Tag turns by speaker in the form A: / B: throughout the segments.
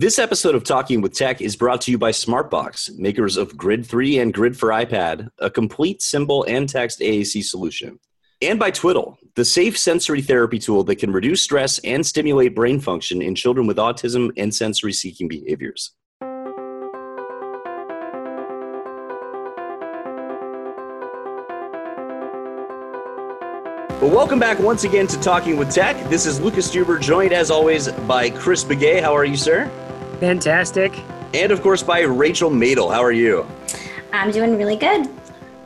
A: This episode of Talking with Tech is brought to you by Smartbox, makers of Grid 3 and Grid for iPad, a complete symbol and text AAC solution. And by Twiddle, the safe sensory therapy tool that can reduce stress and stimulate brain function in children with autism and sensory seeking behaviors. Well, welcome back once again to Talking with Tech. This is Lucas Steuber, joined as always by Chris Bugaj. How are you, sir?
B: Fantastic.
A: And of course by Rachel Madel. How are you?
C: I'm doing really good.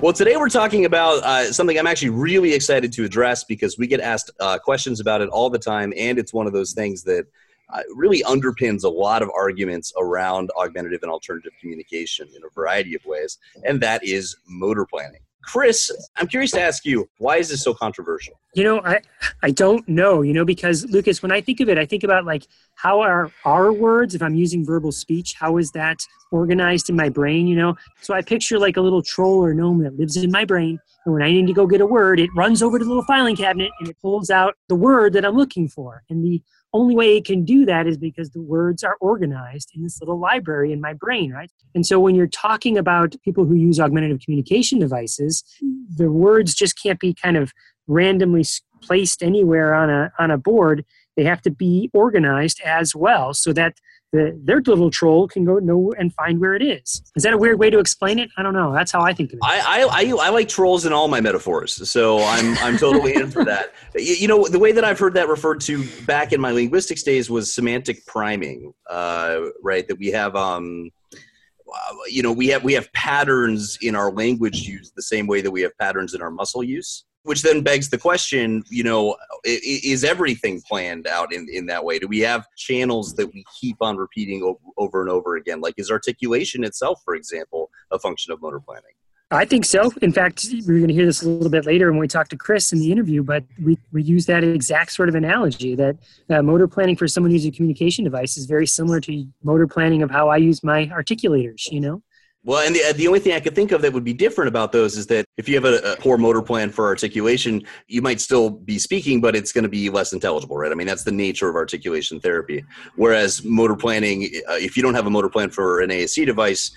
A: Well, today we're talking about uh, something I'm actually really excited to address because we get asked uh, questions about it all the time, and it's one of those things that uh, really underpins a lot of arguments around augmentative and alternative communication in a variety of ways, and that is motor planning. Chris, I'm curious to ask you, why is this so controversial?
B: You know, I I don't know, you know, because Lucas, when I think of it, I think about like how are our words, if I'm using verbal speech, how is that organized in my brain, you know? So I picture like a little troll or gnome that lives in my brain. And when I need to go get a word, it runs over to the little filing cabinet and it pulls out the word that I'm looking for. And the only way it can do that is because the words are organized in this little library in my brain, right? And so when you're talking about people who use augmentative communication devices, mm-hmm. the words just can't be kind of randomly placed anywhere on a on a board. They have to be organized as well so that the, their little troll can go know and find where it is. Is that a weird way to explain it? I don't know. That's how I think of it.
A: I, I, I, I like trolls in all my metaphors, so I'm, I'm totally in for that. You, you, know, the way that I've heard that referred to back in my linguistics days was semantic priming, uh, right? That we have, um, you know, we have we have patterns in our language use the same way that we have patterns in our muscle use which then begs the question you know is everything planned out in, in that way do we have channels that we keep on repeating over, and over again like is articulation itself for example a function of motor planning
B: I think so. In fact, we're going to hear this a little bit later when we talk to Chris in the interview, but we, we use that exact sort of analogy that uh, motor planning for someone who's a communication device is very similar to motor planning of how I use my articulators, you know?
A: Well, and the, the only thing I could think of that would be different about those is that if you have a, a poor motor plan for articulation, you might still be speaking, but it's going to be less intelligible, right? I mean, that's the nature of articulation therapy. Whereas motor planning, uh, if you don't have a motor plan for an AAC device,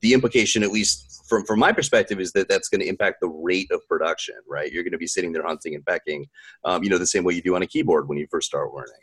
A: the implication, at least from, from my perspective, is that that's going to impact the rate of production, right? You're going to be sitting there hunting and pecking, um, you know, the same way you do on a keyboard when you first start learning.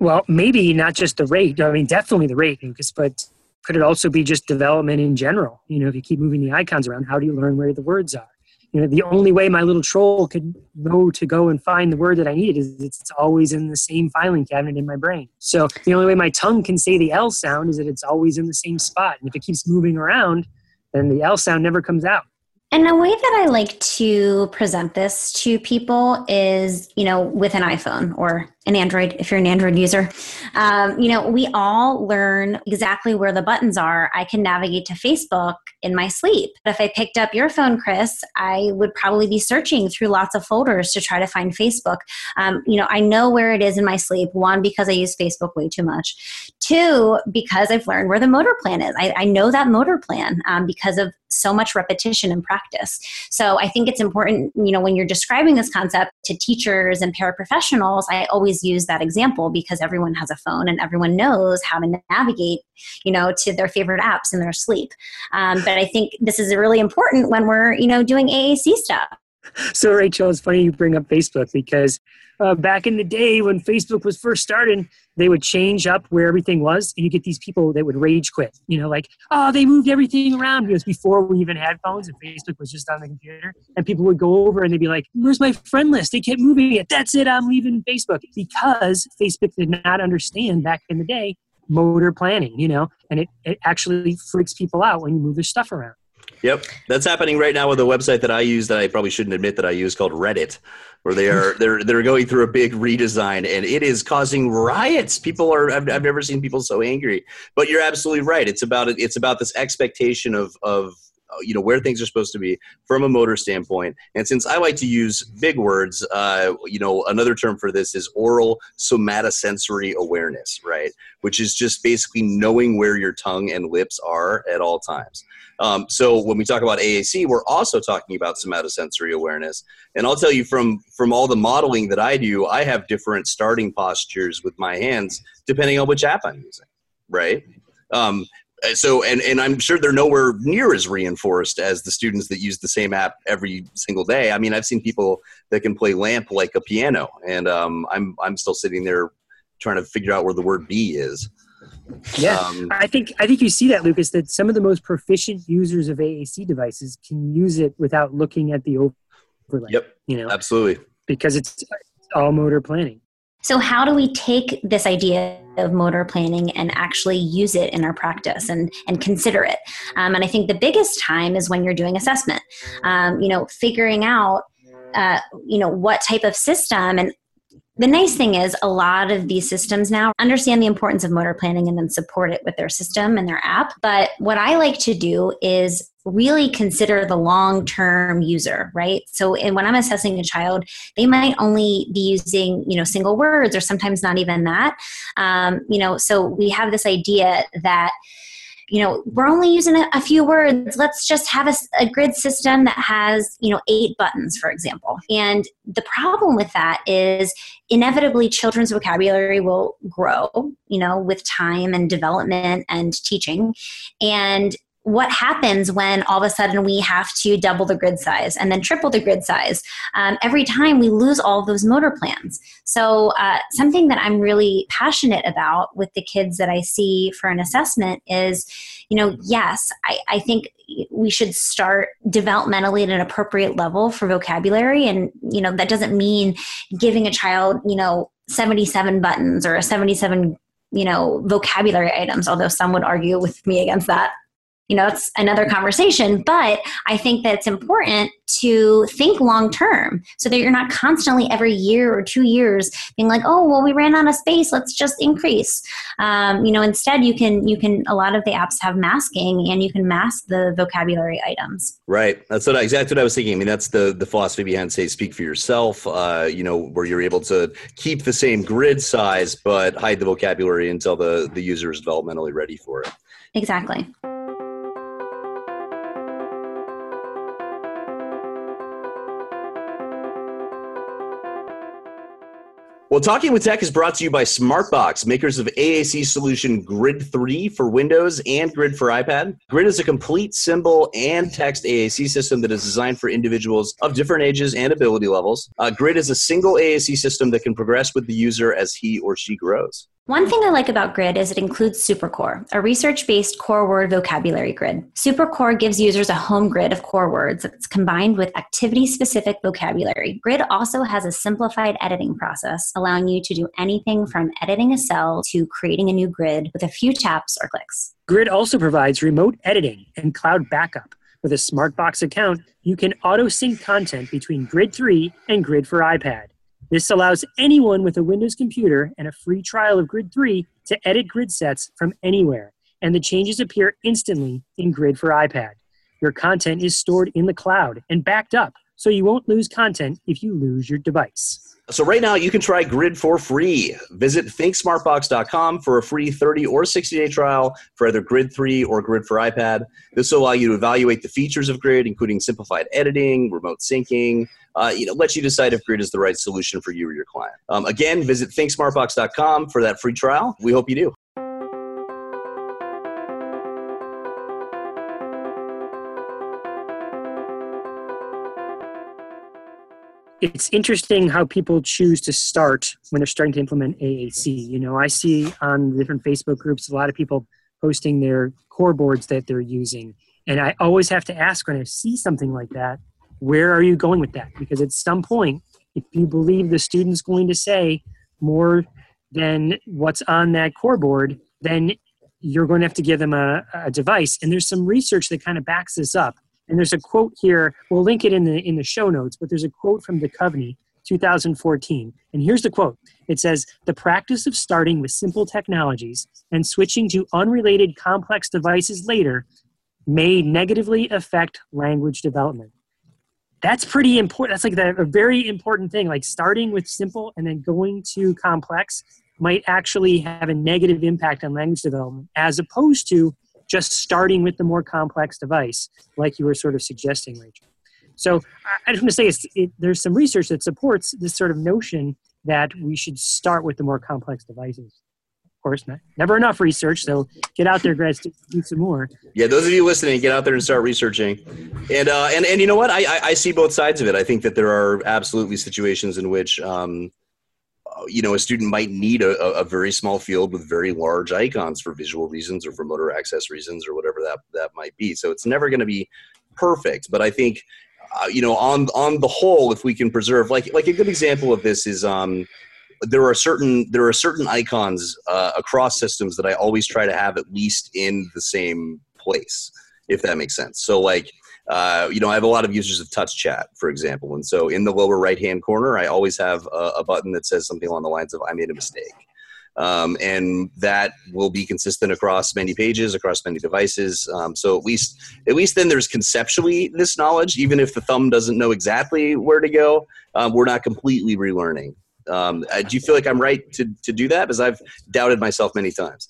B: Well, maybe not just the rate. I mean, definitely the rate, Lucas, but could it also be just development in general? You know, if you keep moving the icons around, how do you learn where the words are? You know, the only way my little troll could know to go and find the word that I need is it's always in the same filing cabinet in my brain. So the only way my tongue can say the L sound is that it's always in the same spot. And if it keeps moving around, then the L sound never comes out.
C: And a way that I like to present this to people is, you know, with an iPhone or an Android, if you're an Android user. Um, you know, we all learn exactly where the buttons are. I can navigate to Facebook in my sleep. But if I picked up your phone, Chris, I would probably be searching through lots of folders to try to find Facebook. Um, you know, I know where it is in my sleep. One, because I use Facebook way too much. Two, because I've learned where the motor plan is. I, I know that motor plan um, because of so much repetition and practice. So I think it's important, you know, when you're describing this concept to teachers and paraprofessionals, I always use that example because everyone has a phone and everyone knows how to navigate, you know, to their favorite apps in their sleep. Um, but I think this is really important when we're, you know, doing AAC stuff.
B: So, Rachel, it's funny you bring up Facebook because uh, back in the day when Facebook was first starting, they would change up where everything was, and you get these people that would rage quit. You know, like, oh, they moved everything around because before we even had phones and Facebook was just on the computer, and people would go over and they'd be like, "Where's my friend list?" They kept moving it. That's it. I'm leaving Facebook because Facebook did not understand back in the day motor planning. You know, and it, it actually freaks people out when you move their stuff around.
A: Yep, that's happening right now with a website that I use that I probably shouldn't admit that I use called Reddit, where they are they're they're going through a big redesign and it is causing riots. People are I've, I've never seen people so angry. But you're absolutely right. It's about it's about this expectation of of you know where things are supposed to be from a motor standpoint and since i like to use big words uh, you know another term for this is oral somatosensory awareness right which is just basically knowing where your tongue and lips are at all times um, so when we talk about AAC, we're also talking about somatosensory awareness. And I'll tell you from from all the modeling that I do, I have different starting postures with my hands depending on which app I'm using. right? Um, so and and I'm sure they're nowhere near as reinforced as the students that use the same app every single day. I mean, I've seen people that can play lamp like a piano, and um, I'm I'm still sitting there trying to figure out where the word B is.
B: Yeah, um, I think I think you see that, Lucas. That some of the most proficient users of AAC devices can use it without looking at the overlay.
A: Yep.
B: You know,
A: absolutely.
B: Because it's all motor planning.
C: So, how do we take this idea of motor planning and actually use it in our practice and, and consider it? Um, and I think the biggest time is when you're doing assessment. Um, you know, figuring out, uh, you know, what type of system and the nice thing is a lot of these systems now understand the importance of motor planning and then support it with their system and their app. But what i like to do is really consider the long term user right? So when i'm assessing a child they might only be using you know single words or sometimes not even that. Um, you know so we have this idea that you know we're only using a, a few words. Let's just have a, a, grid system that has you know eight buttons for example. And the problem with that is inevitably children's vocabulary will grow you know with time and development and teaching. And what happens when all of a sudden we have to double the grid size and then triple the grid size? Um, every time we lose all those motor plans. So uh, something that i'm really passionate about with the kids that i see for an assessment is you know yes i, I think we should start developmentally at an appropriate level for vocabulary. And you know that doesn't mean giving a child you know 77 buttons or a 77 you know vocabulary items although some would argue with me against that you know it's another conversation but i think that it's important to think long term so that you're not constantly every year or two years being like oh well we ran out of space let's just increase. Um, you know instead you can you can a lot of the apps have masking and you can mask the vocabulary items.
A: Right. That's what exactly what i was thinking. I mean that's the the philosophy behind say speak for yourself uh, you know where you're able to keep the same grid size but hide the vocabulary until the the user is developmentally ready for it.
C: Exactly
A: Well, Talking with Tech is brought to you by Smartbox, makers of AAC solution Grid 3 for Windows and Grid for iPad. Grid is a complete symbol and text AAC system that is designed for individuals of different ages and ability levels. Uh, Grid is a single AAC system that can progress with the user as he or she grows.
C: One thing I like about Grid is it includes SuperCore, a research based core word vocabulary grid. SuperCore gives users a home grid of core words that's combined with activity specific vocabulary. Grid also has a simplified editing process, allowing you to do anything from editing a cell to creating a new grid with a few taps or clicks.
B: Grid also provides remote editing and cloud backup. With a Smartbox account, you can auto sync content between Grid 3 and Grid for iPad. This allows anyone with a Windows computer and a free trial of Grid 3 to edit grid sets from anywhere, and the changes appear instantly in Grid for iPad. Your content is stored in the cloud and backed up, so you won't lose content if you lose your device.
A: So right now you can try Grid for free. Visit thinksmartbox.com for a free 30 or 60 day trial for either Grid 3 or Grid for iPad. This will allow you to evaluate the features of Grid, including simplified editing, remote syncing. Uh, you know, let you decide if Grid is the right solution for you or your client. Um, again, visit thinksmartbox.com for that free trial. We hope you do.
B: it's interesting how people choose to start when they're starting to implement AAC. You know, I see on different Facebook groups a lot of people posting their core boards that they're using. And I always have to ask when I see something like that, where are you going with that? Because at some point, if you believe the student's going to say more than what's on that core board, then you're going to have to give them a, a device. And there's some research that kind of backs this up. And there's a quote here. We'll link it in the in the show notes, but there's a quote from Duchovny, 2014. And here's the quote. It says, "The practice of starting with simple technologies and switching to unrelated complex devices later may negatively affect language development." That's pretty important. That's like the, a very important thing. Like starting with simple and then going to complex might actually have a negative impact on language development as opposed to just starting with the more complex device, like you were sort of suggesting, Rachel. So I just want to say it, there's some research that supports this sort of notion that we should start with the more complex devices. Course, not, never enough research. So get out there, guys, do some more.
A: Yeah, those of you listening, get out there and start researching. And uh, and and you know what? I, I, I see both sides of it. I think that there are absolutely situations in which. Um, you know, a student might need a, a very small field with very large icons for visual reasons or for motor access reasons or whatever that that might be. So it's never going to be perfect, but I think uh, you know on on the whole if we can preserve like like a good example of this is um there are certain there are certain icons uh, across systems that I always try to have at least in the same place if that makes sense. So like uh, you know I have a lot of users of touch chat for example and so in the lower right hand corner I always have a, a button that says something along the lines of I made a mistake. Um, and that will be consistent across many pages across many devices. Um, so at least at least then there's conceptually this knowledge even if the thumb doesn't know exactly where to go um, we're not completely relearning um, uh, do you feel like i'm right to, to do that because i've doubted myself many times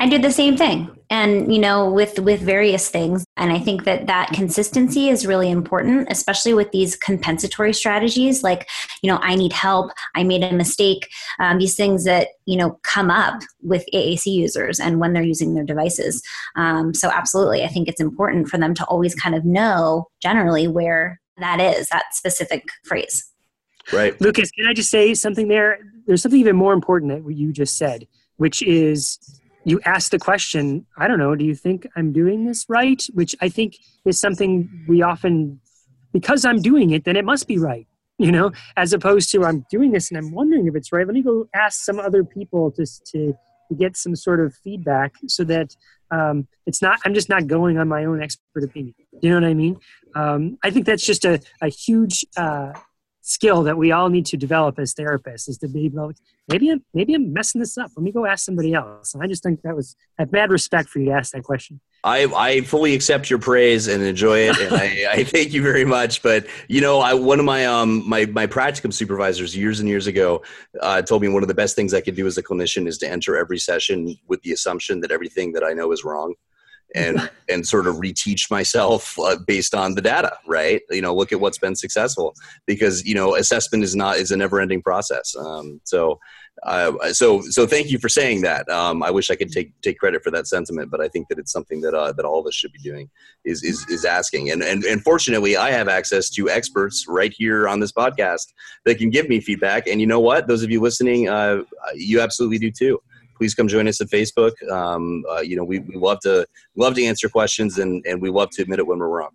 C: I did the same thing. And you know, with with various things, and I think that that consistency is really important, especially with these compensatory strategies like, you know, I need help, I made a mistake, um, these things that, you know, come up with AAC users and when they're using their devices. Um, so absolutely, I think it's important for them to always kind of know generally where that is, that specific phrase.
A: Right.
B: Lucas, can I just say something there? There's something even more important that you just said, which is you ask the question, I don't know, do you think I'm doing this right? Which I think is something we often, because I'm doing it, then it must be right, you know, as opposed to I'm doing this and I'm wondering if it's right. Let me go ask some other people just to, to get some sort of feedback so that um, it's not, I'm just not going on my own expert opinion. You know what I mean? Um, I think that's just a, a huge uh, skill that we all need to develop as therapists is to be able maybe I'm maybe I'm messing this up. Let me go ask somebody else. And I just think that was I have mad respect for you to ask that question.
A: I, I fully accept your praise and enjoy it, and I, I thank you very much. But you know, I one of my um my my practicum supervisors years and years ago uh, told me one of the best things I could do as a clinician is to enter every session with the assumption that everything that I know is wrong and and sort of reteach myself uh, based on the data right? You know look at what's been successful because you know assessment is not is a never ending process. Um, so uh, so so thank you for saying that. Um, i wish i could take take credit for that sentiment but i think that it's something that uh, that all of us should be doing is is, is asking. And, and and fortunately i have access to experts right here on this podcast that can give me feedback. And you know what? Those of you listening uh, you absolutely do too please come join us at Facebook. Um, uh, you know, we, we love to love to answer questions and, and we love to admit it when we're wrong.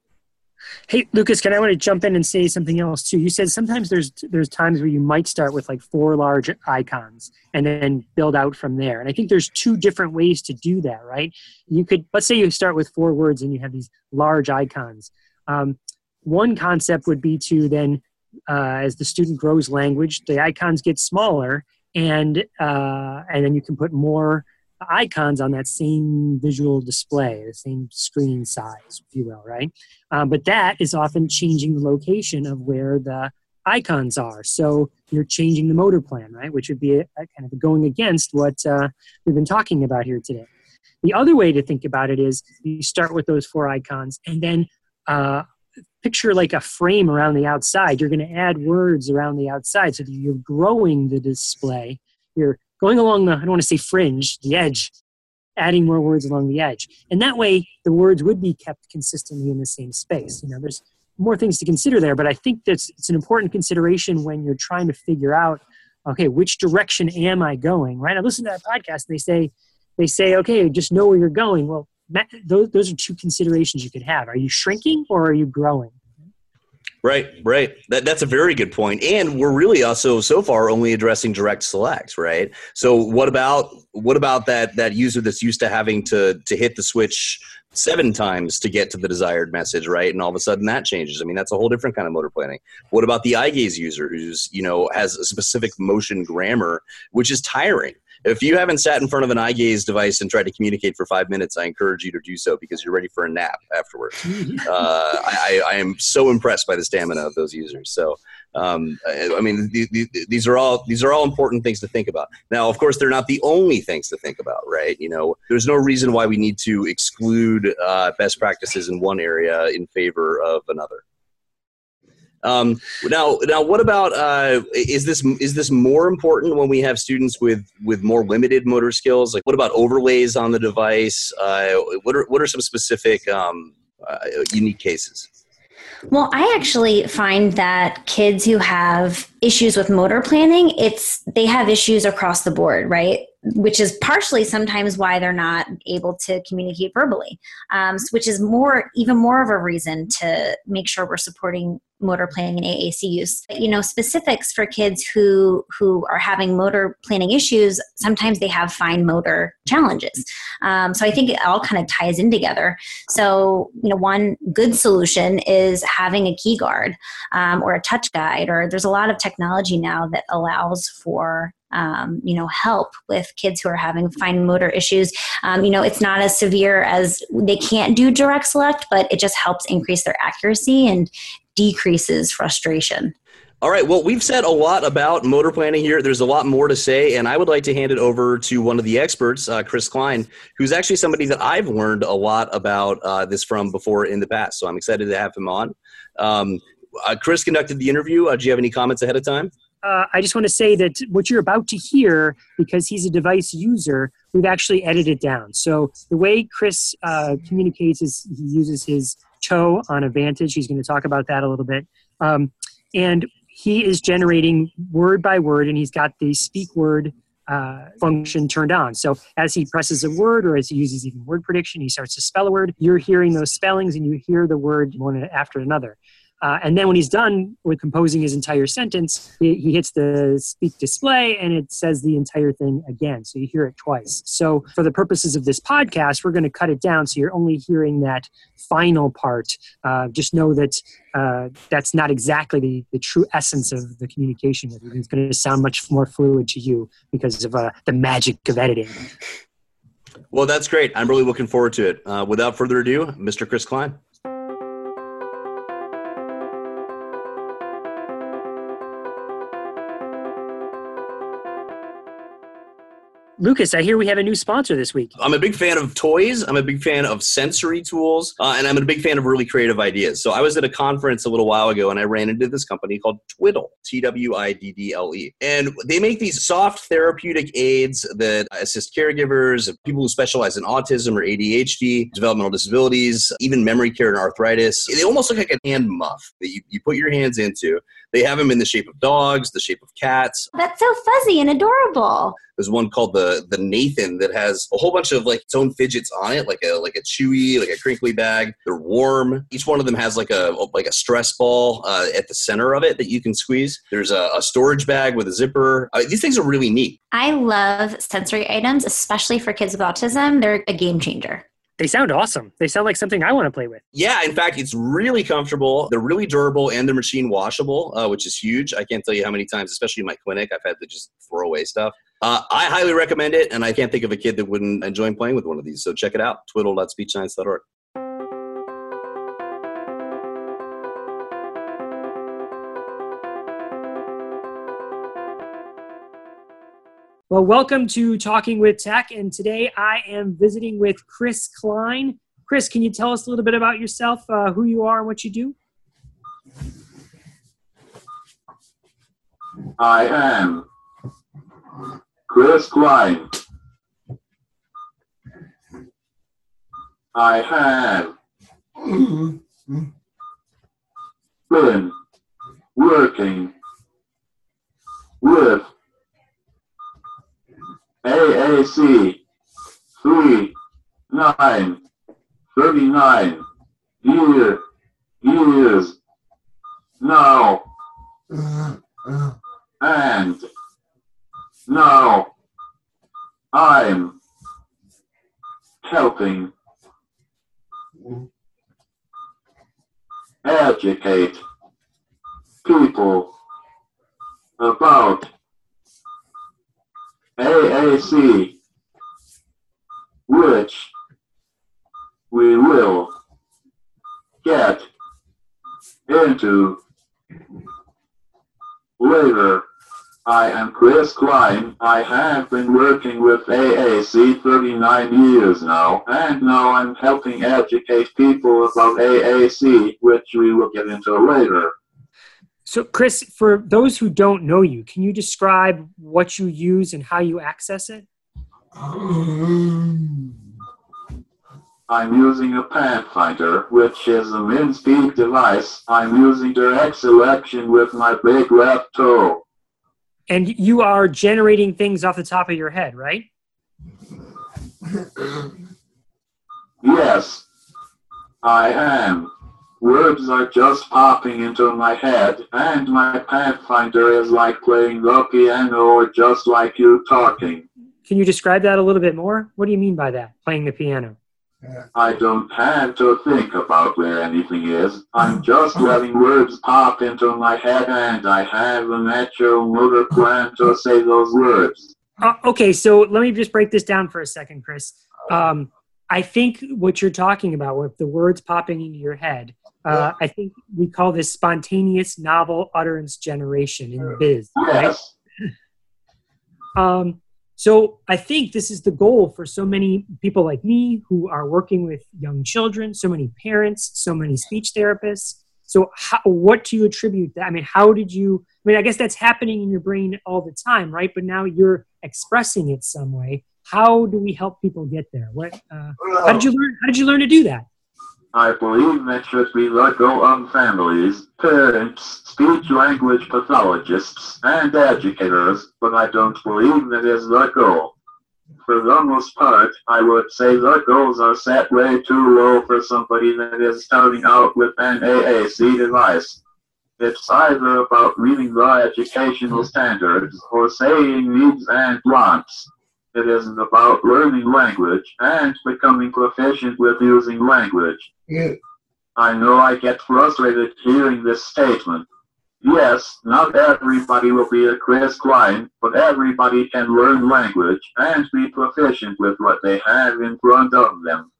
B: Hey, Lucas, can I want to jump in and say something else too? You said sometimes there's there's times where you might start with like four large icons and then build out from there. And I think there's two different ways to do that, right? You could let's say you start with four words and you have these large icons. Um, one concept would be to then, uh, as the student grows language, the icons get smaller and uh, and then you can put more icons on that same visual display, the same screen size, if you will, right? Um, but that is often changing the location of where the icons are. So you're changing the motor plan, right? Which would be a, a kind of going against what uh, we've been talking about here today. The other way to think about it is you start with those four icons and then uh, picture like a frame around the outside. You're going to add words around the outside so that you're growing the display. You're going along the, I don't want to say fringe, the edge, adding more words along the edge. And that way, the words would be kept consistently in the same space. You know, there's more things to consider there, but I think that's it's an important consideration when you're trying to figure out, okay, which direction am I going? Right? I listen to that podcast. And they say, they say, okay, just know where you're going. Well, those, those are two considerations you could have. Are you shrinking or are you growing?
A: Right, right. That, that's a very good point. And we're really also so far only addressing direct select, right? So what about what about that that user that's used to having to to hit the switch seven times to get to the desired message, right? And all of a sudden that changes. I mean, that's a whole different kind of motor planning. What about the eye gaze user who's, you know, has a specific motion grammar, which is tiring? If you haven't sat in front of an eye gaze device and tried to communicate for five minutes, I encourage you to do so because you're ready for a nap afterwards. uh, I, I, am so impressed by the stamina of those users. So, um, I, I mean, the, the, these are all these are all important things to think about. Now, of course, they're not the only things to think about, right? You know, there's no reason why we need to exclude uh, best practices in one area in favor of another. Um, now, now, what about uh, is this is this more important when we have students with with more limited motor skills? Like, what about overlays on the device? Uh, what are what are some specific um, uh, unique cases?
C: Well, I actually find that kids who have issues with motor planning, it's they have issues across the board, right? which is partially sometimes why they're not able to communicate verbally, um, which is more, even more of a reason to make sure we're supporting motor planning and AAC use. You know, specifics for kids who who are having motor planning issues. Sometimes they have fine motor challenges. Um, so I think it all kind of ties in together. So you know, one good solution is having a key guard um, or a touch guide, or there's a lot of technology now that allows for um, you know help with kids who are having fine motor issues um, you know it's not as severe as they can't do direct select but it just helps increase their accuracy and decreases frustration
A: all right. Well, we've said a lot about motor planning here. There's a lot more to say, and I would like to hand it over to one of the experts, uh, Chris Klein, who's actually somebody that I've learned a lot about uh, this from before in the past. So I'm excited to have him on. Um, uh, Chris conducted the interview. Uh, do you have any comments ahead of time?
B: uh, I just want to say that what you're about to hear, because he's a device user, we've actually edited down. So the way Chris uh, communicates is he uses his toe on a Vantage. He's going to talk about that a little bit. Um, and he is generating word by word, and he's got the speak word uh, function turned on. So as he presses a word or as he uses even word prediction, he starts to spell a word. You're hearing those spellings and you hear the word one after another. Uh, and then when he's done with composing his entire sentence, he, he, hits the speak display and it says the entire thing again. So you hear it twice. So for the purposes of this podcast, we're going to cut it down so you're only hearing that final part. Uh, just know that uh, that's not exactly the, the true essence of the communication. It's going to sound much more fluid to you because of uh, the magic of editing.
A: Well, that's great. I'm really looking forward to it. Uh, without further ado, Mr. Chris Klein.
B: Lucas, I hear we have a new sponsor this week.
A: I'm a big fan of toys. I'm a big fan of sensory tools, uh, and I'm a big fan of really creative ideas. So I was at a conference a little while ago, and I ran into this company called Twiddle, T-W-I-D-D-L-E, and they make these soft therapeutic aids that assist caregivers, people who specialize in autism or ADHD, developmental disabilities, even memory care and arthritis. They almost look like a hand muff that you, you put your hands into. They have them in the shape of dogs, the shape of cats.
C: That's so fuzzy and adorable.
A: There's one called the the Nathan that has a whole bunch of like its own fidgets on it, like a like a chewy, like a crinkly bag. They're warm. Each one of them has like a like a stress ball uh, at the center of it that you can squeeze. There's a, a storage bag with a zipper. Uh, these things are really neat.
C: I love sensory items, especially for kids with autism. They're a game changer
B: they sound awesome. They sound like something I want to play with.
A: Yeah, in fact, it's really comfortable. They're really durable and they're machine washable, uh, which is huge. I can't tell you how many times, especially in my clinic, I've had to just throw away stuff. Uh, I highly recommend it, and I can't think of a kid that wouldn't enjoy playing with one of these. So check it out, twiddle.speechscience.org.
B: Well, welcome to Talking with Tech, and today I am visiting with Chris Klein. Chris, can you tell us a little bit about yourself, uh, who you are, and what you do?
D: I am Chris Klein. I have been working with AAC three nine thirty nine year years now and now I'm helping educate people about AAC, which we will get into later. I am Chris Klein. I have been working with AAC 39 years now, and now I'm helping educate people about AAC, which we will get into later.
B: So, Chris, for those who don't know you, can you describe what you use and how you access it?
D: I'm using a Pathfinder, which is a Minspeak device. I'm using direct selection with my big left toe.
B: And you are generating things off the top of your head, right?
D: Yes, I am. Words are just popping into my head, and my Pathfinder is like playing the piano or just like you talking.
B: Can you describe that a little bit more? What do you mean by that, playing the piano?
D: I don't have to think about where anything is. I'm just letting words pop into my head, and I have a natural motor plan to say those words.
B: Uh, okay, so let me just break this down for a second, Chris. Um, I think what you're talking about with the words popping into your head, uh, I think we call this spontaneous novel utterance generation in biz. Right? Um, so I think this is the goal for so many people like me who are working with young children, so many parents, so many speech therapists. So how, what do you attribute that? I mean, how did you, I mean, I guess that's happening in your brain all the time, right? But now you're expressing it some way. How do we help people get there? What, uh, how did you learn, how did you learn to do that?
D: I believe that should be let go of families, parents, speech language pathologists, and educators, but I don't believe that is the goal. For the most part, I would say the goals are set way too low for somebody that is starting out with an AAC device. It's either about reading the educational standards or saying needs and wants. It isn't about learning language and becoming proficient with using language. I know I get frustrated hearing this statement. Yes, not everybody will be a Chris Klein, but everybody can learn language and be proficient with what they have in front of them.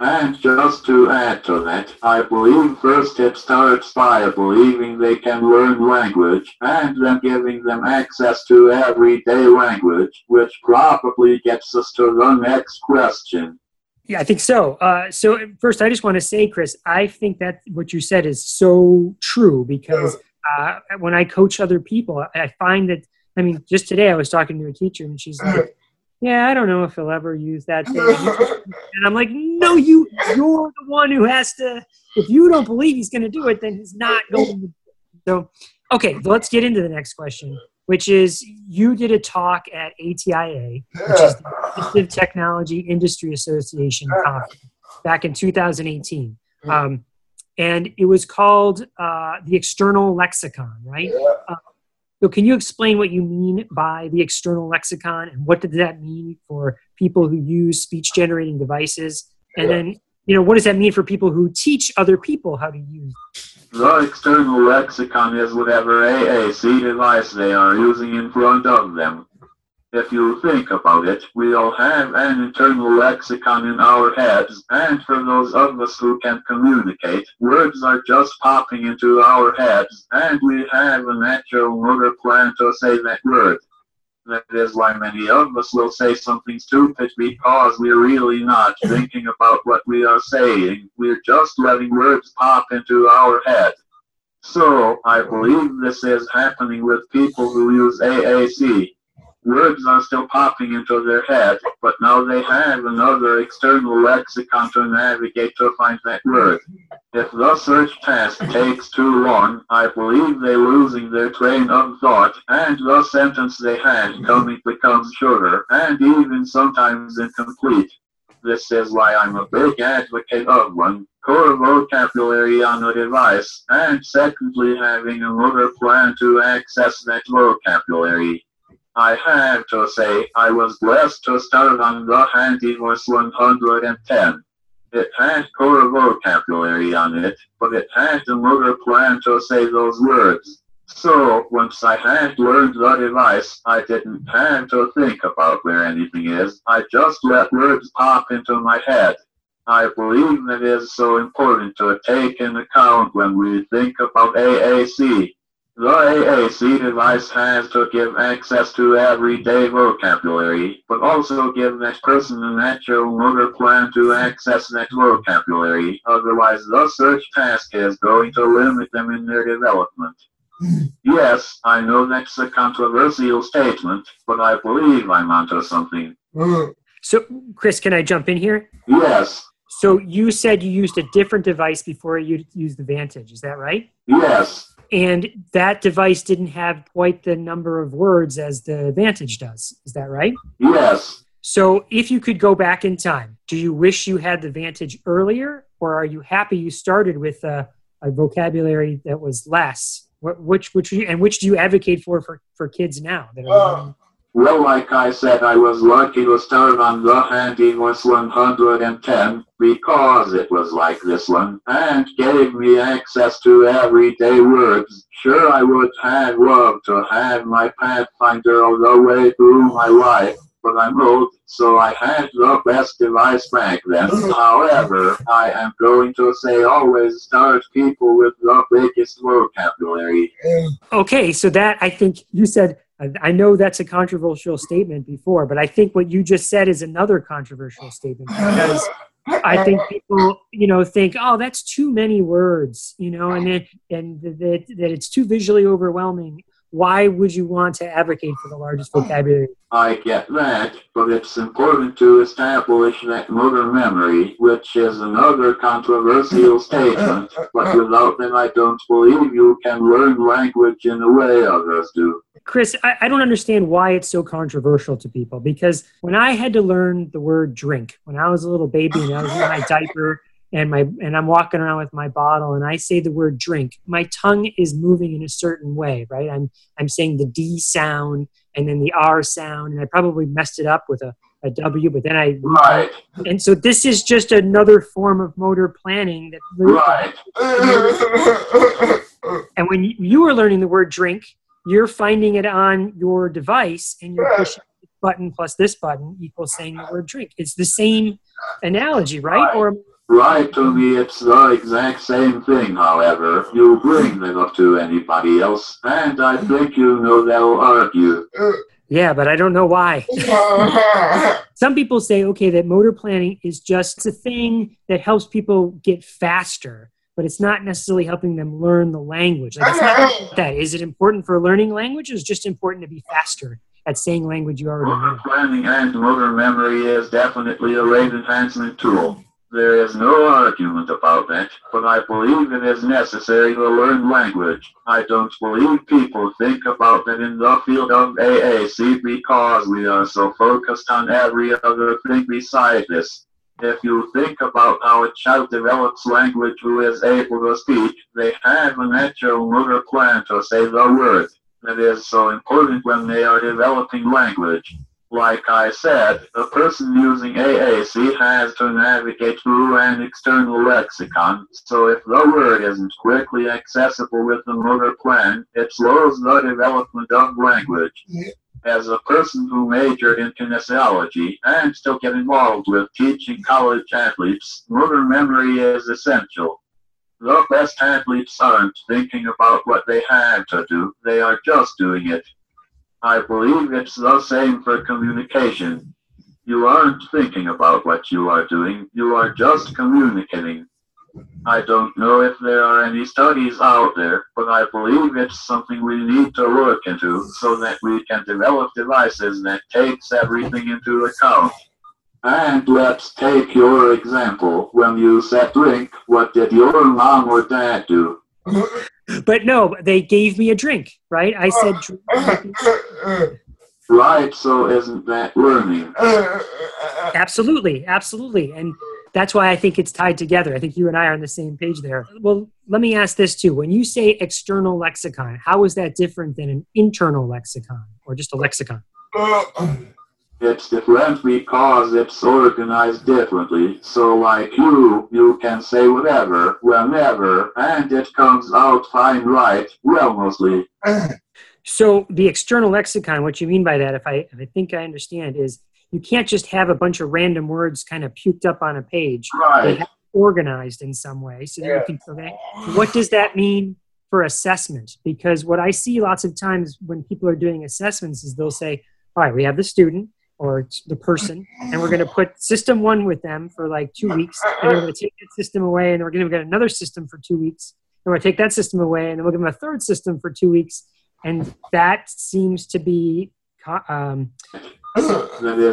D: And just to add to that, I believe first step starts by believing they can learn language and then giving them access to everyday language, which probably gets us to the next question.
B: Yeah, I think so. Uh, so first, I just want to say, Chris, I think that what you said is so true because uh, when I coach other people, I find that. I mean, just today I was talking to a teacher and she's like, "Yeah, I don't know if he'll ever use that thing," and I'm like, "No, you, you're the one who has to. If you don't believe he's going to do it, then he's not going to." Do it. So, okay, let's get into the next question, which is you did a talk at ATIA, which is the Assistive Technology Industry Association conference back in 2018. Um, and it was called uh, the External Lexicon, right? Uh, so, can you explain what you mean by the external lexicon and what does that mean for people who use speech generating devices? And then, you know, what does that mean for people who teach other people how to use?
D: The external lexicon is whatever AAC device they are using in front of them. If you think about it, we all have an internal lexicon in our heads, and for those of us who can communicate, words are just popping into our heads, and we have a natural motor plan to say that word. That is why many of us will say something stupid because we're really not thinking about what we are saying. We're just letting words pop into our head. So, I believe this is happening with people who use AAC. Words are still popping into their head, but now they have another external lexicon to navigate to find that word. If the search task takes too long, I believe they're losing their train of thought, and the sentence they had coming becomes shorter, and even sometimes incomplete. This is why I'm a big advocate of one, core vocabulary on a device, and secondly having a motor plan to access that vocabulary. I have to say I was blessed to start on the HandiVoice 110. It had core vocabulary on it, but it had the motor plan to say those words. So, once I had learned the device, I didn't have to think about where anything is. I just let words pop into my head. I believe it is so important to take in account when we think about AAC. The AAC device has to give access to everyday vocabulary, but also give that person a natural motor plan to access that vocabulary. Otherwise, the search task is going to limit them in their development. Yes, I know that's a controversial statement, but I believe I'm onto something.
B: So, Chris, can I jump in here?
D: Yes,
B: So you said you used a different device before you used the Vantage. Is that right?
D: yes,
B: And that device didn't have quite the number of words as the Vantage does. Is that right?
D: yes.
B: So if you could go back in time, do you wish you had the Vantage earlier, or are you happy you started with a, a vocabulary that was less? What, which, which, and which do you advocate for for, for kids now? That are uh, learning?
D: Well, like I said, I was lucky to start on the HandiVoice 110 because it was like this one and gave me access to everyday words. Sure, I would have loved to have my Pathfinder all the way through my life, but I'm old, so I had the best device back then. Mm. However, I am going to say always start people with the biggest vocabulary. Mm.
B: Okay, so that I think you said. I- know that's a controversial statement before, but I think what you just said is another controversial statement because I think people, you know, think, oh, that's too many words, you know, and then, and that, that it's too visually overwhelming. Why would you want to advocate for the largest vocabulary?
D: I get that, but it's important to establish that motor memory, which is another controversial statement, but without them I don't believe you can learn language in the way others do.
B: Chris, I, I don't understand why it's so controversial to people because when I had to learn the word drink, when I was a little baby and I was in my diaper and my and I'm walking around with my bottle and I say the word drink, my tongue is moving in a certain way, right? I'm I'm saying the D sound and then the R sound, and I probably messed it up with a, a W, but then I
D: Right,
B: and so this is just another form of motor planning that
D: right.
B: and when you, you are learning the word drink, you're finding it on your device and you're pushing button plus this button equals saying the word drink. It's the same analogy, right? Or
D: Right, to me it's the exact same thing, however. You bring them up to anybody else, and I think you know they'll argue.
B: yeah, but I don't know why. Some people say, okay, that motor planning is just a thing that helps people get faster, but it's not necessarily helping them learn the language. Like it's not that. Is it important for learning language? Or is it just important to be faster at saying language you already
D: Motor
B: know?
D: planning and motor memory is definitely a rate enhancement tool. There is no argument about that, but I believe it is necessary to learn language. I don't believe people think about that in the field of AAC because we are so focused on every other thing beside this. If you think about how a child develops language who is able to speak, they have a natural motor plan to say the word. That is so important when they are developing language. Like I said, a person using AAC has to navigate through an external lexicon, so if the word isn't quickly accessible with the motor plan, it slows the development of language. As a person who majored in kinesiology and still get involved with teaching college athletes, motor memory is essential. The best athletes aren't thinking about what they have to do, they are just doing it. I believe it's the same for communication. You aren't thinking about what you are doing, you are just communicating. I don't know if there are any studies out there, but I believe it's something we need to look into so that we can develop devices that takes everything into account. And let's take your example. When you said drink, what did your mom or dad do?
B: But no, they gave me a drink, right? I said.
D: Right, so isn't that learning?
B: absolutely, absolutely. And that's why I think it's tied together. I think you and I are on the same page there. Well, let me ask this too. When you say external lexicon, how is that different than an internal lexicon or just a lexicon?
D: Uh, It's different because it's organized differently. So like you, you can say whatever, whenever, and it comes out fine right, well mostly.
B: So the external lexicon, what you mean by that, if I, if I think I understand, is you can't just have a bunch of random words kind of puked up on a page. They
D: Right.
B: have organized in some way. So that you can, okay, what does that mean for assessment because what I see lots of times when people are doing assessments is they'll say, all right, we have the student or the person, and we're going to put system one with them for like two weeks, and we're going to take that system away, and we're going to get another system for two weeks, and we're going to take that system away, and then we'll give them a third system for two weeks, and that seems to be um,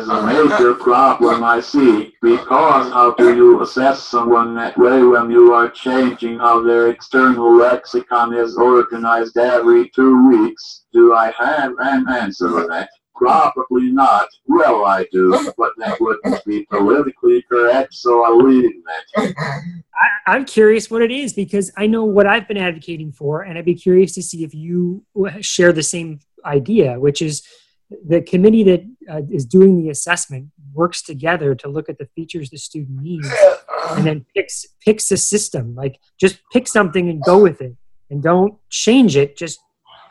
D: a major problem I see, because how do you assess someone that way when you are changing how their external lexicon is organized every two weeks? Do I have an answer for that? Probably not. Well, I do, but that wouldn't be politically correct, so I'll leave that.
B: I, am curious what it is because I know what I've been advocating for, and I'd be curious to see if you share the same idea, which is the committee that uh, is doing the assessment works together to look at the features the student needs and then picks picks a system like just pick something and go with it and don't change it just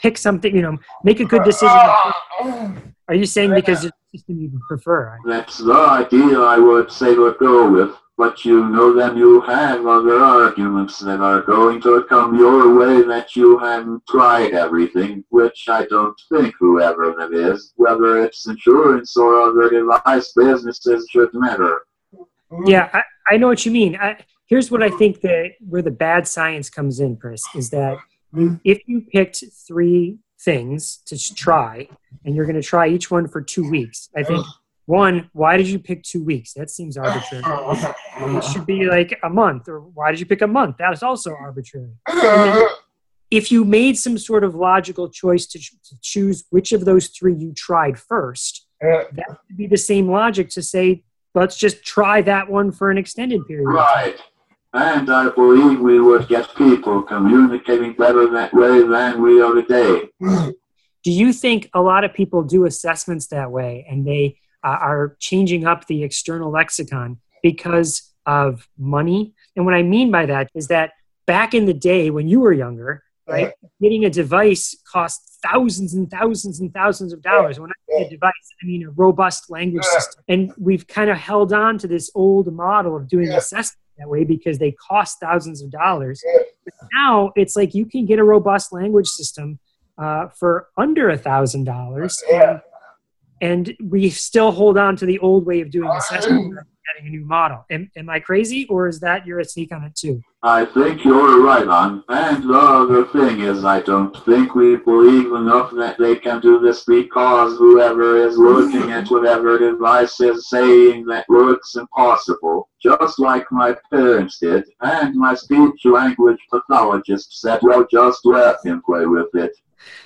B: pick something you know make a good decision are you saying because it's the system you prefer
D: that's the idea i would say to go with but you know then you have other arguments that are going to come your way that you haven't tried everything, which I don't think whoever that is, whether it's insurance or other device businesses should matter.
B: Yeah, I, I know what you mean. I, here's what I think that where the bad science comes in, Chris, is that hmm? if you picked three things to try and you're going to try each one for two weeks, I think one, why did you pick two weeks? That seems arbitrary. Oh, it should be like a month. Or why did you pick a month? That is also arbitrary. if you made some sort of logical choice to, to, choose which of those three you tried first, uh, that would be the same logic to say, let's just try that one for an extended period.
D: Right. And I believe we would get people communicating better that way than we are today.
B: Do you think a lot of people do assessments that way and they uh, are changing up the external lexicon because of money. And what I mean by that is that back in the day when you were younger, right, getting a device cost thousands and thousands and thousands of dollars. When I say a device, I mean a robust language system. And we've kind of held on to this old model of doing assessment that way because they cost thousands of dollars. But now it's like you can get a robust language system uh, for under a thousand dollars and we still hold on to the old way of doing assessment getting a new model. Am, am I crazy, or is that your take on it too?
D: I think you're right on. And the other thing is, I don't think we believe enough that they can do this because whoever is looking at whatever device is saying that looks impossible, just like my parents did, and my speech language pathologist said, well, just let him play with it.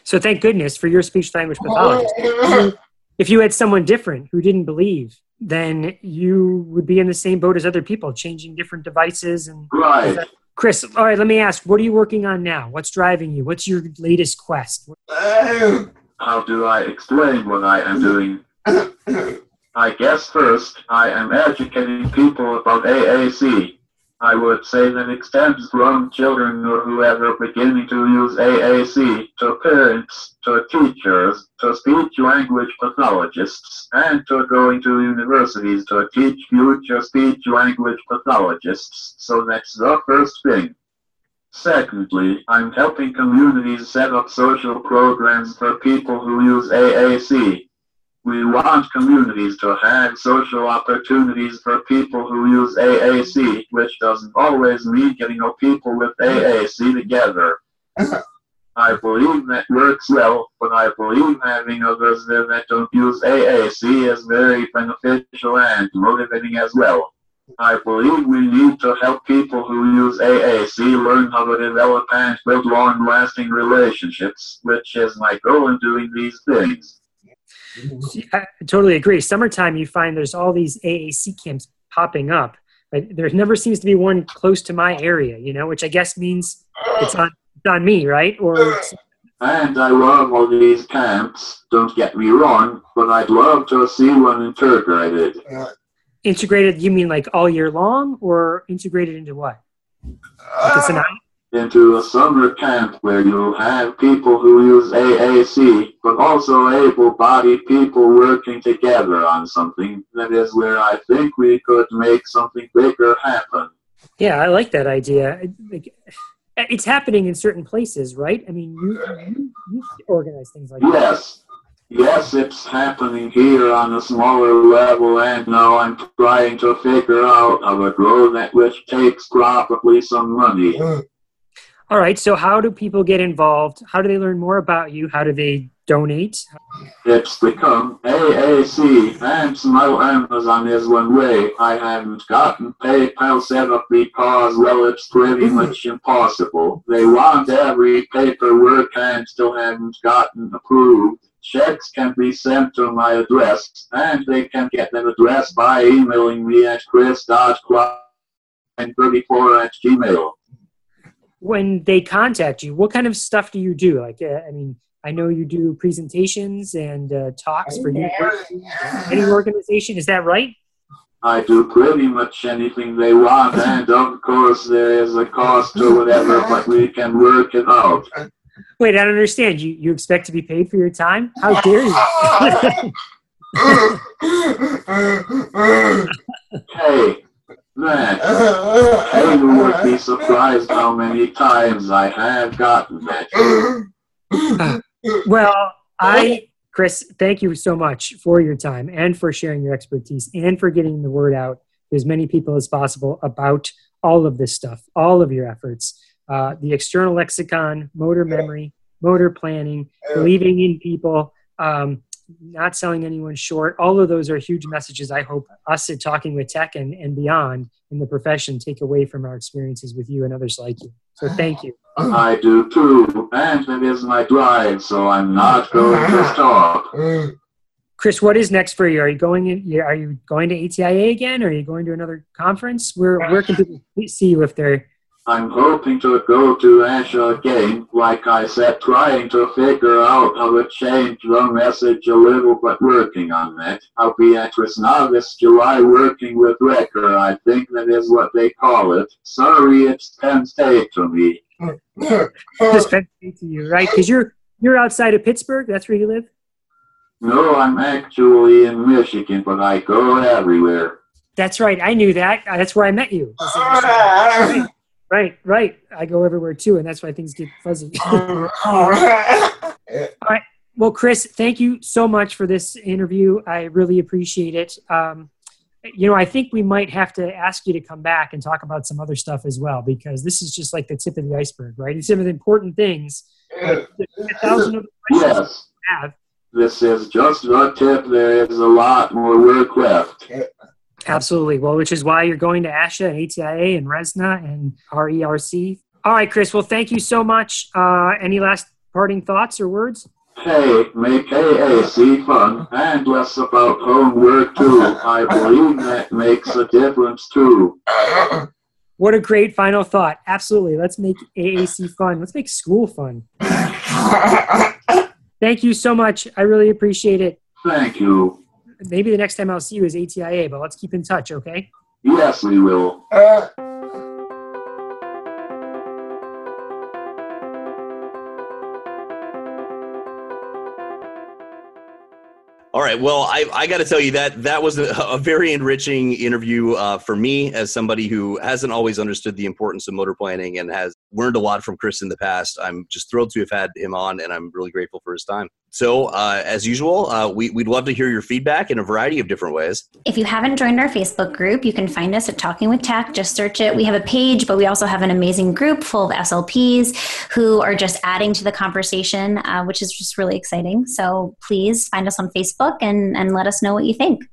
B: So thank goodness for your speech language pathologist if you had someone different who didn't believe, then you would be in the same boat as other people, changing different devices and.
D: Right.
B: Chris, all right, let me ask, what are you working on now? What's driving you? What's your latest quest?
D: Uh, how do I explain what I am doing? I guess first, I am educating people about AAC, I would say that extends from children or whoever beginning to use AAC to parents, to teachers, to speech language pathologists, and to going to universities to teach future speech language pathologists. So that's the first thing. Secondly, I'm helping communities set up social programs for people who use AAC we want communities to have social opportunities for people who use AAC, which doesn't always mean getting all people with AAC together. I believe that works well, but I believe having others there that don't use AAC is very beneficial and motivating as well. I believe we need to help people who use AAC learn how to develop and build long-lasting relationships, which is my goal in doing these things.
B: I totally agree. Summertime, you find there's all these AAC camps popping up. But there never seems to be one close to my area, you know, which I guess means it's on, it's on me, right? Or
D: and I love all these camps. Don't get me wrong, but I'd love to see one integrated.
B: Integrated? You mean like all year long, or integrated into what? Like
D: into a summer camp where you have people who use AAC, but also able-bodied people working together on something. That is where I think we could make something bigger happen.
B: Yeah, I like that idea. it's happening in certain places, right? I mean, you, you, you organize things like that.
D: Yes. Yes, it's happening here on a smaller level, and now I'm trying to figure out how to grow that, which takes probably some money.
B: All right. So, how do people get involved? How do they learn more about you? How do they donate?
D: It's become AAC, and Smile Amazon is one way. I haven't gotten PayPal set up because, well, it's pretty mm-hmm. much impossible. They want every paperwork and still haven't gotten approved. Checks can be sent to my address, and they can get that address by emailing me at chris.klein34 at gmail.
B: When they contact you, what kind of stuff do you do? Like, uh, I mean, I know you do presentations and uh, talks for universities, any organization. Is that right?
D: I do pretty much anything they want, and of course there is a cost to whatever, but we can work it out.
B: Wait, I don't understand. You you expect to be paid for your time? How dare you?
D: Hey, that. Hey, you would be surprised how many times I have gotten that.
B: well, I, Chris, thank you so much for your time and for sharing your expertise and for getting the word out to as many people as possible about all of this stuff, all of your efforts. Uh, the external lexicon, motor memory, motor planning, believing in people, um, not selling anyone short. All of those are huge messages I hope us at Talking with Tech and, and beyond in the profession take away from our experiences with you and others like you. So thank you.
D: I do too, and it is my drive, so I'm not going to ah. stop.
B: Chris, what is next for you? Are you going in, are you going to ATIA again? Or are you going to another conference? Where where can people see you if they're
D: I'm hoping to go to ATIA again, like I said, trying to figure out how to change the message a little, but working on that. I'll be at Novice July working with RERC, I think that is what they call it. Sorry, it's Penn State to me.
B: just Penn State to you, right? Because you're you're outside of Pittsburgh. That's where you live.
D: No, I'm actually in Michigan, but I go everywhere.
B: That's right. I knew that. That's where I met you. Right, right. I go everywhere too, and that's why things get fuzzy. All right. Well, Chris, thank you so much for this interview. I really appreciate it. Um, you know, I think we might have to ask you to come back and talk about some other stuff as well, because this is just like the tip of the iceberg, right? It's some of the important things. Like, a
D: yes. have. This is just the tip. There is a lot more work left.
B: Absolutely. Well, which is why you're going to ASHA and ATIA and RESNA and RERC. All right, Chris. Well, thank you so much. Uh, any last parting thoughts or words?
D: Hey, make AAC fun and less about homework too. I believe that makes a difference too.
B: What a great final thought. Absolutely. Let's make AAC fun. Let's make school fun. Thank you so much. I really appreciate it.
D: Thank you
B: maybe the next time I'll see you is ATIA, but let's keep in touch, okay?
D: Yes, we will. Uh.
A: All right. Well, I, I got to tell you that that was a, a very enriching interview uh, for me as somebody who hasn't always understood the importance of motor planning and has learned a lot from Chris in the past. I'm just thrilled to have had him on, and I'm really grateful for his time. So, uh, as usual, uh, we, would love to hear your feedback in a variety of different ways.
C: If you haven't joined our Facebook group, you can find us at Talking with Tech. Just search it. We have a page, but we also have an amazing group full of SLPs who are just adding to the conversation, uh, which is just really exciting. So, please find us on Facebook and, and let us know what you think.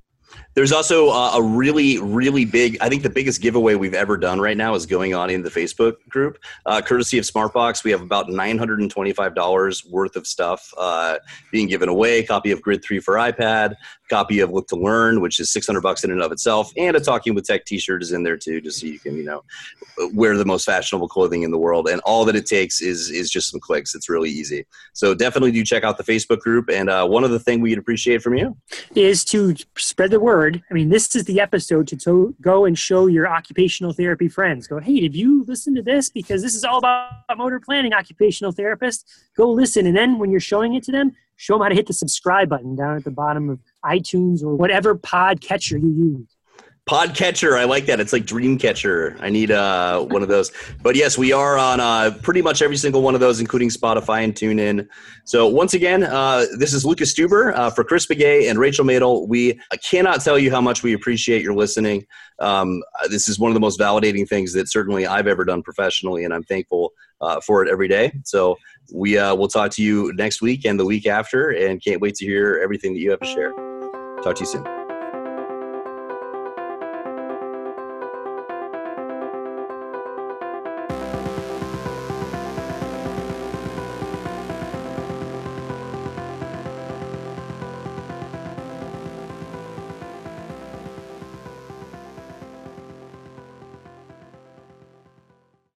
A: There's also uh, a really, really big. I think the biggest giveaway we've ever done right now is going on in the Facebook group, uh, courtesy of SmartBox. We have about nine hundred and twenty-five dollars worth of stuff uh, being given away. Copy of Grid Three for iPad, copy of Look to Learn, which is 600 bucks in and of itself, and a Talking with Tech T-shirt is in there too, just so you can, you know, wear the most fashionable clothing in the world. And all that it takes is is just some clicks. It's really easy. So definitely do check out the Facebook group. And uh, one other thing we'd appreciate from you
B: is to spread the word. I mean, this is the episode to, to go and show your occupational therapy friends. Go, hey, did you listen to this? Because this is all about motor planning, occupational therapist. Go listen, and then when you're showing it to them, show them how to hit the subscribe button down at the bottom of iTunes or whatever pod catcher you use.
A: Podcatcher, I like that. It's like Dreamcatcher. I need uh, one of those. But yes, we are on uh, pretty much every single one of those, including Spotify and TuneIn. So once again, uh, this is Lucas Steuber uh, for Chris Bugaj and Rachel Madel. We cannot tell you how much we appreciate your listening. Um, this is one of the most validating things that certainly I've ever done professionally, and I'm thankful uh, for it every day. So we uh, will talk to you next week and the week after, and can't wait to hear everything that you have to share. Talk to you soon.